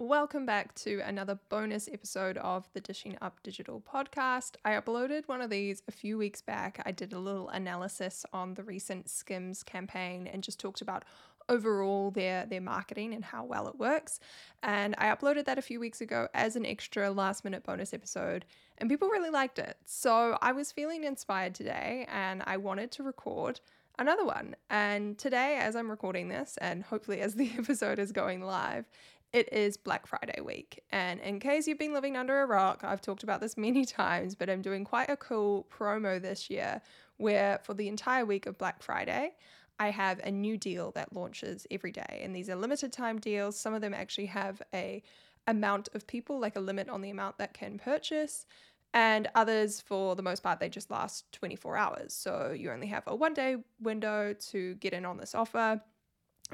Welcome back to another bonus episode of the Dishing Up Digital podcast. I uploaded one of these a few weeks back. I did a little analysis on the recent Skims campaign and just talked about overall their their marketing and how well it works. And I uploaded that a few weeks ago as an extra last minute bonus episode and people really liked it. So I was feeling inspired today and I wanted to record another one. And today as I'm recording this and hopefully as the episode is going live, it is Black Friday week. And in case you've been living under a rock, I've talked about this many times, but I'm doing quite a cool promo this year where for the entire week of Black Friday, I have a new deal that launches every day. And these are limited time deals. Some of them actually have a amount of people, like a limit on the amount that can purchase. And others, for the most part, they just last 24 hours. So you only have a one day window to get in on this offer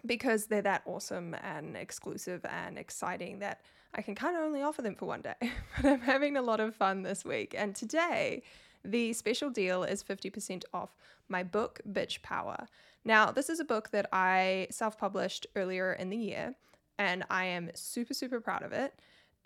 because they're that awesome and exclusive and exciting that I can kind of only offer them for one day. but I'm having a lot of fun this week. And today, the special deal is 50% off my book, Bitch Power. Now, this is a book that I self published earlier in the year, and I am super, super proud of it.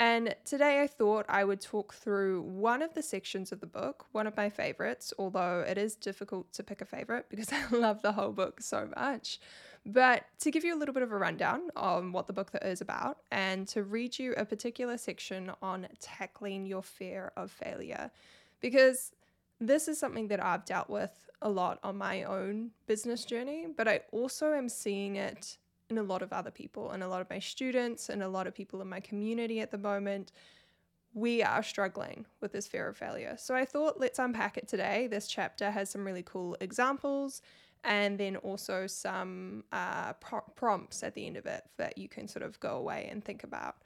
And today I thought I would talk through one of the sections of the book, one of my favorites, although it is difficult to pick a favorite because I love the whole book so much. But to give you a little bit of a rundown on what the book is about and to read you a particular section on tackling your fear of failure. Because this is something that I've dealt with a lot on my own business journey, but I also am seeing it in a lot of other people and a lot of my students and a lot of people in my community at the moment. We are struggling with this fear of failure. So I thought let's unpack it today. This chapter has some really cool examples and then also some uh, pro- prompts at the end of it that you can sort of go away and think about.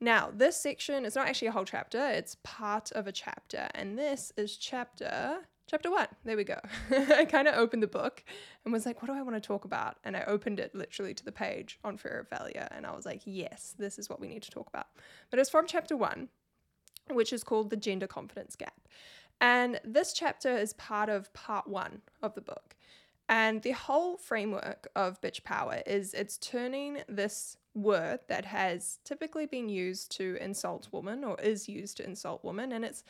Now, this section is not actually a whole chapter, it's part of a chapter, and this is chapter chapter 1. There we go. I kind of opened the book and was like, what do I want to talk about? And I opened it literally to the page on fear of failure and I was like, yes, this is what we need to talk about. But it's from chapter 1, which is called the gender confidence gap. And this chapter is part of part 1 of the book. And the whole framework of bitch power is it's turning this word that has typically been used to insult women or is used to insult women, and it's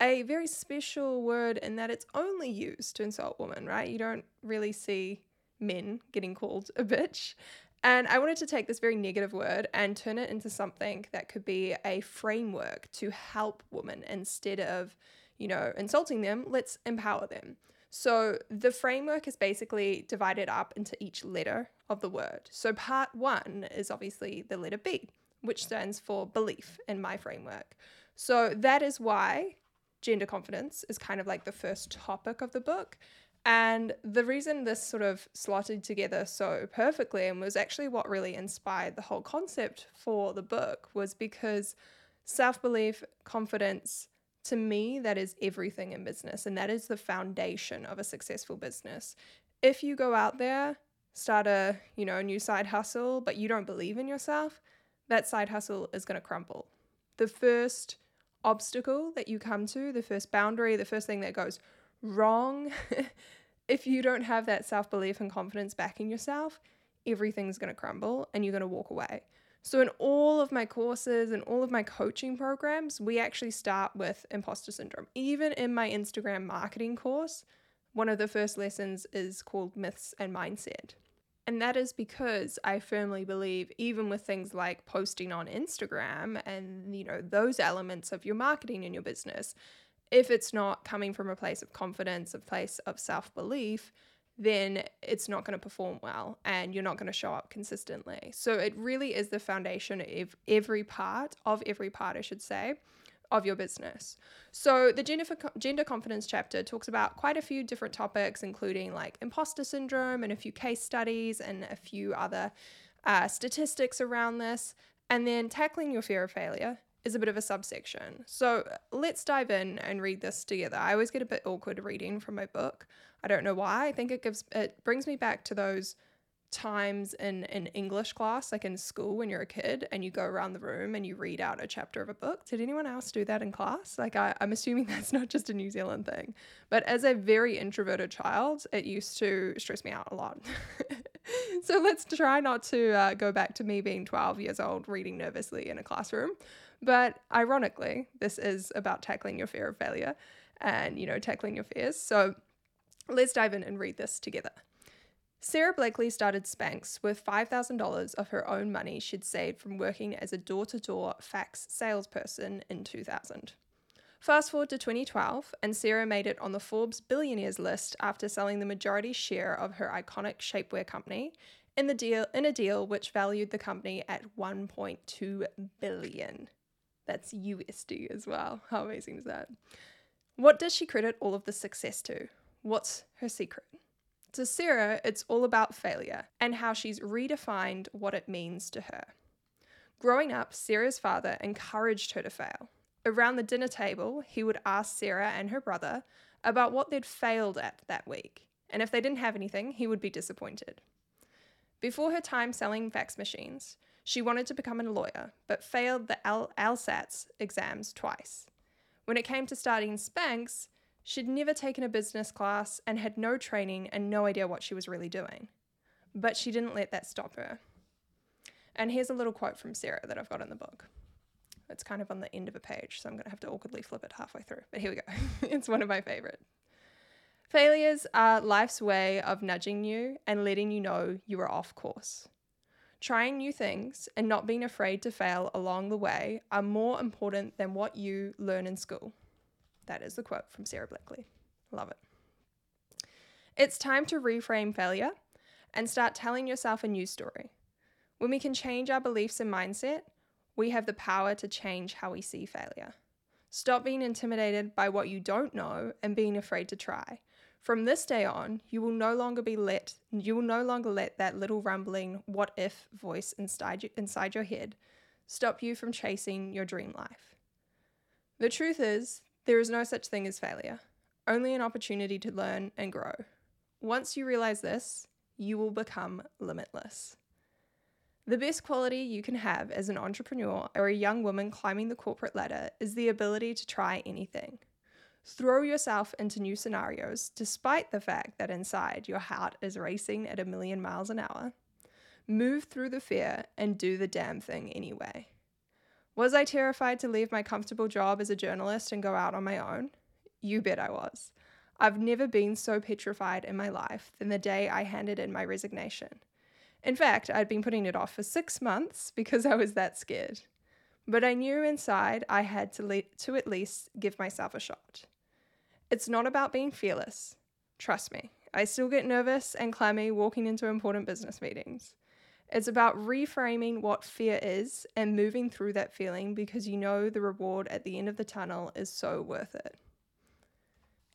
a very special word in that it's only used to insult women, right? You don't really see men getting called a bitch. And I wanted to take this very negative word and turn it into something that could be a framework to help women instead of, you know, insulting them, let's empower them. So the framework is basically divided up into each letter of the word. So part one is obviously the letter B, which stands for belief in my framework. So that is why gender confidence is kind of like the first topic of the book. And the reason this sort of slotted together so perfectly and was actually what really inspired the whole concept for the book was because self belief, confidence, to me, that is everything in business, and that is the foundation of a successful business. If you go out there, start a you know new side hustle, but you don't believe in yourself, that side hustle is going to crumble. The first obstacle that you come to, the first boundary, the first thing that goes wrong, if you don't have that self belief and confidence backing yourself, everything's going to crumble and you're going to walk away. So, in all of my courses and all of my coaching programs, we actually start with imposter syndrome. Even in my Instagram marketing course, one of the first lessons is called Myths and Mindset. And that is because I firmly believe, even with things like posting on Instagram and, you know, those elements of your marketing in your business, if it's not coming from a place of confidence, a place of self belief, then it's not going to perform well and you're not going to show up consistently. So it really is the foundation of every part, of every part, I should say, of your business. So the gender, gender confidence chapter talks about quite a few different topics, including like imposter syndrome and a few case studies and a few other uh, statistics around this. And then tackling your fear of failure is a bit of a subsection. So uh, let's dive in and read this together. I always get a bit awkward reading from my book. I don't know why. I think it gives it brings me back to those times in an English class, like in school when you're a kid and you go around the room and you read out a chapter of a book. Did anyone else do that in class? Like I, I'm assuming that's not just a New Zealand thing. But as a very introverted child, it used to stress me out a lot. so let's try not to uh, go back to me being 12 years old reading nervously in a classroom. But ironically, this is about tackling your fear of failure and, you know, tackling your fears. So let's dive in and read this together. Sara Blakely started Spanx with $5,000 of her own money she'd saved from working as a door to door fax salesperson in 2000. Fast forward to 2012, and Sara made it on the Forbes billionaires list after selling the majority share of her iconic shapewear company in the deal in a deal which valued the company at 1.2 billion. That's USD as well. How amazing is that? What does she credit all of the success to? What's her secret? To Sara, it's all about failure and how she's redefined what it means to her. Growing up, Sara's father encouraged her to fail. Around the dinner table, he would ask Sara and her brother about what they'd failed at that week, and if they didn't have anything, he would be disappointed. Before her time selling fax machines, she wanted to become a lawyer, but failed the L- LSATs exams twice. When it came to starting Spanx, she'd never taken a business class and had no training and no idea what she was really doing. But she didn't let that stop her. And here's a little quote from Sara that I've got in the book. It's kind of on the end of a page, so I'm going to have to awkwardly flip it halfway through. But here we go. it's one of my favorite. Failures are life's way of nudging you and letting you know you are off course. Trying new things and not being afraid to fail along the way are more important than what you learn in school. That is the quote from Sara Blakely. Love it. It's time to reframe failure and start telling yourself a new story. When we can change our beliefs and mindset, we have the power to change how we see failure. Stop being intimidated by what you don't know and being afraid to try. From this day on, you will no longer be let you will no longer let that little rumbling what if voice inside you, inside your head stop you from chasing your dream life. The truth is, there is no such thing as failure, only an opportunity to learn and grow. Once you realize this, you will become limitless. The best quality you can have as an entrepreneur or a young woman climbing the corporate ladder is the ability to try anything. Throw yourself into new scenarios despite the fact that inside your heart is racing at a million miles an hour. Move through the fear and do the damn thing anyway. Was I terrified to leave my comfortable job as a journalist and go out on my own? You bet I was. I've never been so petrified in my life than the day I handed in my resignation. In fact, I'd been putting it off for six months because I was that scared. But I knew inside I had to, le- to at least give myself a shot. It's not about being fearless. Trust me, I still get nervous and clammy walking into important business meetings. It's about reframing what fear is and moving through that feeling because you know the reward at the end of the tunnel is so worth it.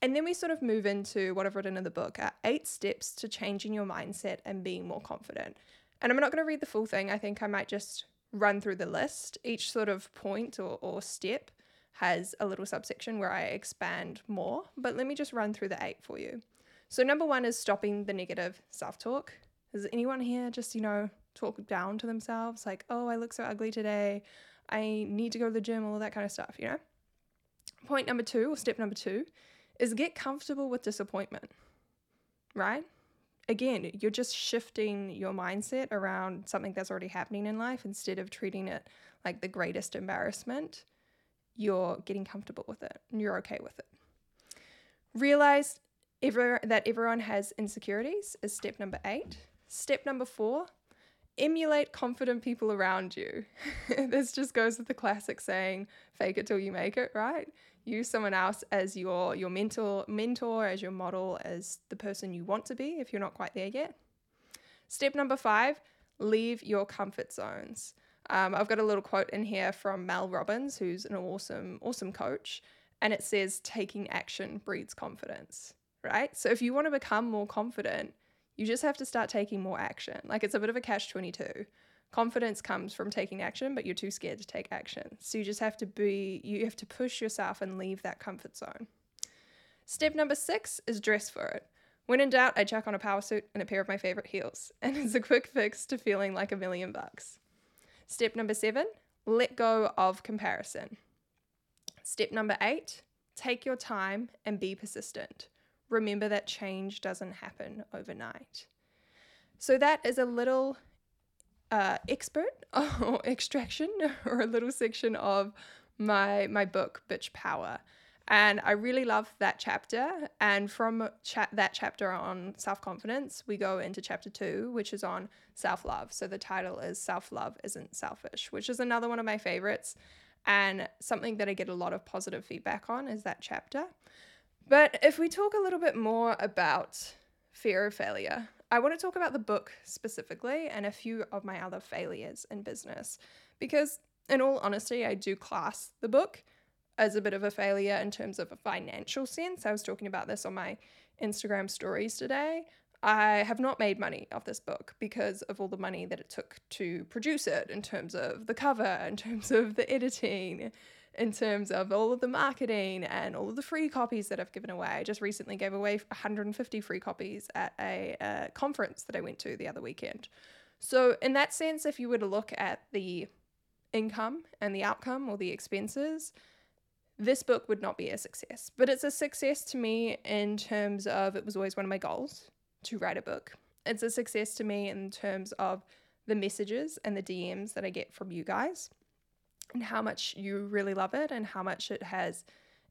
And then we sort of move into what I've written in the book are eight steps to changing your mindset and being more confident. And I'm not going to read the full thing. I think I might just run through the list. Each sort of point or, or step has a little subsection where I expand more, but let me just run through the eight for you. So, number one is stopping the negative self talk. Is anyone here just, you know, talk down to themselves? Like, oh, I look so ugly today. I need to go to the gym, all that kind of stuff, you know? Point number two, or step number two, is get comfortable with disappointment, right? Again, you're just shifting your mindset around something that's already happening in life instead of treating it like the greatest embarrassment. You're getting comfortable with it and you're okay with it. Realize that everyone has insecurities is step number eight. Step number four emulate confident people around you. this just goes with the classic saying, fake it till you make it, right? use someone else as your your mentor mentor as your model as the person you want to be if you're not quite there yet step number five leave your comfort zones um, i've got a little quote in here from mel robbins who's an awesome awesome coach and it says taking action breeds confidence right so if you want to become more confident you just have to start taking more action like it's a bit of a catch 22 confidence comes from taking action, but you're too scared to take action. So you just have to be, you have to push yourself and leave that comfort zone. Step number six is dress for it. When in doubt, I chuck on a power suit and a pair of my favorite heels, and it's a quick fix to feeling like a million bucks. Step number seven, let go of comparison. Step number eight, take your time and be persistent. Remember that change doesn't happen overnight. So that is a little uh, expert or extraction or a little section of my my book Bitch Power. And I really love that chapter. And from cha- that chapter on self confidence, we go into chapter two, which is on self love. So the title is Self Love Isn't Selfish, which is another one of my favorites. And something that I get a lot of positive feedback on is that chapter. But if we talk a little bit more about fear of failure, I want to talk about the book specifically and a few of my other failures in business. Because, in all honesty, I do class the book as a bit of a failure in terms of a financial sense. I was talking about this on my Instagram stories today. I have not made money off this book because of all the money that it took to produce it, in terms of the cover, in terms of the editing, in terms of all of the marketing and all of the free copies that I've given away. I just recently gave away 150 free copies at a, a conference that I went to the other weekend. So, in that sense, if you were to look at the income and the outcome or the expenses, this book would not be a success. But it's a success to me in terms of it was always one of my goals to write a book. It's a success to me in terms of the messages and the DMs that I get from you guys and how much you really love it and how much it has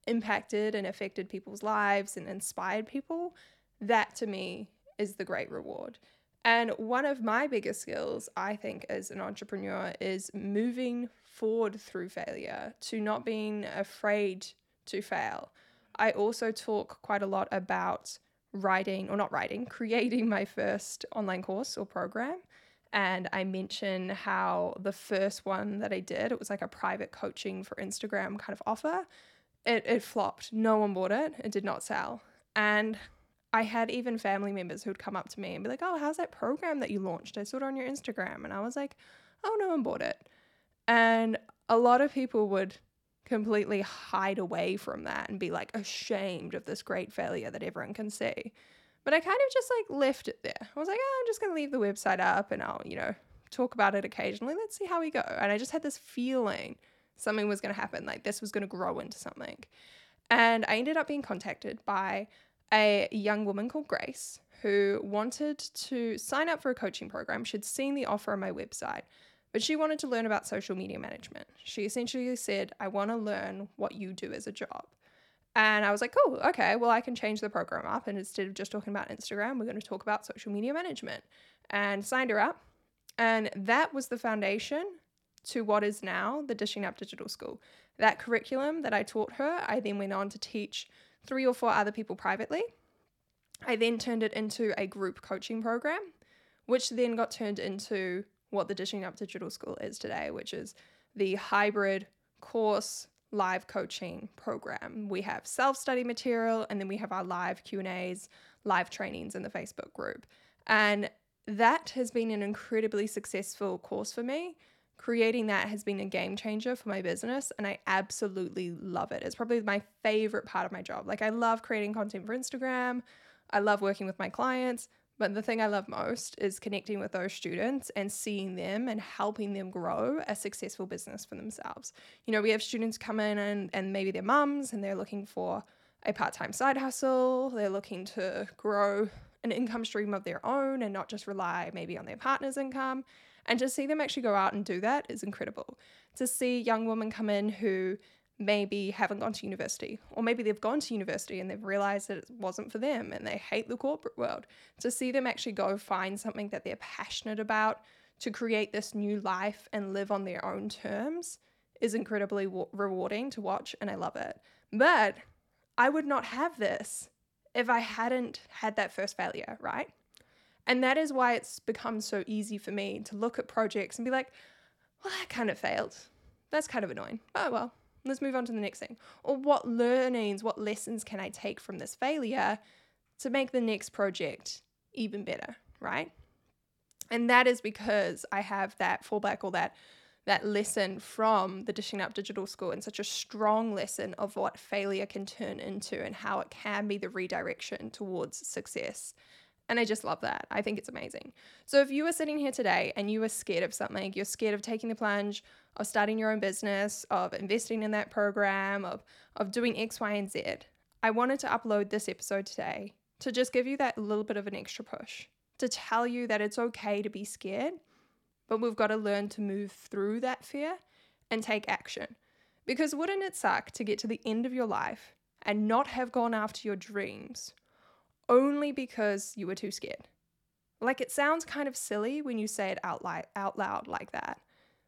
impacted and affected people's lives and inspired people. That to me is the great reward. And one of my biggest skills, I think, as an entrepreneur is moving forward through failure, to not being afraid to fail. I also talk quite a lot about writing, or not writing, creating my first online course or program. And I mention how the first one that I did, it was like a private coaching for Instagram kind of offer. It, it flopped. No one bought it. It did not sell. And I had even family members who'd come up to me and be like, Oh, how's that program that you launched? I saw it on your Instagram. And I was like, Oh, no one bought it. And a lot of people would completely hide away from that and be like ashamed of this great failure that everyone can see. But I kind of just like left it there. I was like, oh, I'm just going to leave the website up and I'll, you know, talk about it occasionally. Let's see how we go. And I just had this feeling something was going to happen, like this was going to grow into something. And I ended up being contacted by a young woman called Grace who wanted to sign up for a coaching program. She'd seen the offer on my website, but she wanted to learn about social media management. She essentially said, I want to learn what you do as a job. And I was like, cool, okay, well, I can change the program up. And instead of just talking about Instagram, we're going to talk about social media management. And signed her up. And that was the foundation to what is now the Dishing Up Digital School. That curriculum that I taught her, I then went on to teach three or four other people privately. I then turned it into a group coaching program, which then got turned into what the Dishing Up Digital School is today, which is the hybrid course live coaching program. We have self-study material and then we have our live Q&As, live trainings in the Facebook group. And that has been an incredibly successful course for me creating that has been a game changer for my business and I absolutely love it. It's probably my favorite part of my job. Like I love creating content for Instagram. I love working with my clients, but the thing I love most is connecting with those students and seeing them and helping them grow a successful business for themselves. You know, we have students come in and, and maybe they're mums and they're looking for a part time side hustle. They're looking to grow an income stream of their own and not just rely maybe on their partner's income. And to see them actually go out and do that is incredible. To see young women come in who maybe haven't gone to university, or maybe they've gone to university and they've realized that it wasn't for them and they hate the corporate world. To see them actually go find something that they're passionate about to create this new life and live on their own terms is incredibly w- rewarding to watch, and I love it. But I would not have this if I hadn't had that first failure, right? And that is why it's become so easy for me to look at projects and be like, well, that kind of failed. That's kind of annoying. Oh, well, let's move on to the next thing. Or what learnings, what lessons can I take from this failure to make the next project even better, right? And that is because I have that fallback or that that lesson from the Dishing Up Digital School and such a strong lesson of what failure can turn into and how it can be the redirection towards success. And I just love that. I think it's amazing. So if you are sitting here today and you are scared of something, you're scared of taking the plunge, of starting your own business, of investing in that program, of, of doing X, Y, and Z, I wanted to upload this episode today to just give you that little bit of an extra push to tell you that it's okay to be scared, but we've got to learn to move through that fear and take action. Because wouldn't it suck to get to the end of your life and not have gone after your dreams only because you were too scared? Like it sounds kind of silly when you say it out, li- out loud like that,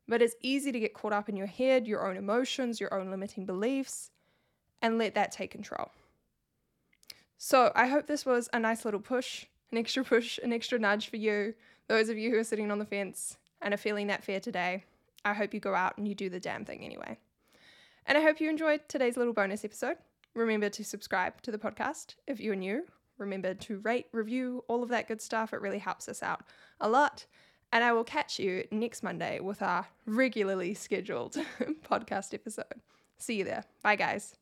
but it's easy to get caught up in your head, your own emotions, your own limiting beliefs, and let that take control. So I hope this was a nice little push an extra push, an extra nudge for you, those of you who are sitting on the fence and are feeling that fear today. I hope you go out and you do the damn thing anyway. And I hope you enjoyed today's little bonus episode. Remember to subscribe to the podcast if you're new. Remember to rate, review, all of that good stuff. It really helps us out a lot. And I will catch you next Monday with our regularly scheduled podcast episode. See you there. Bye, guys.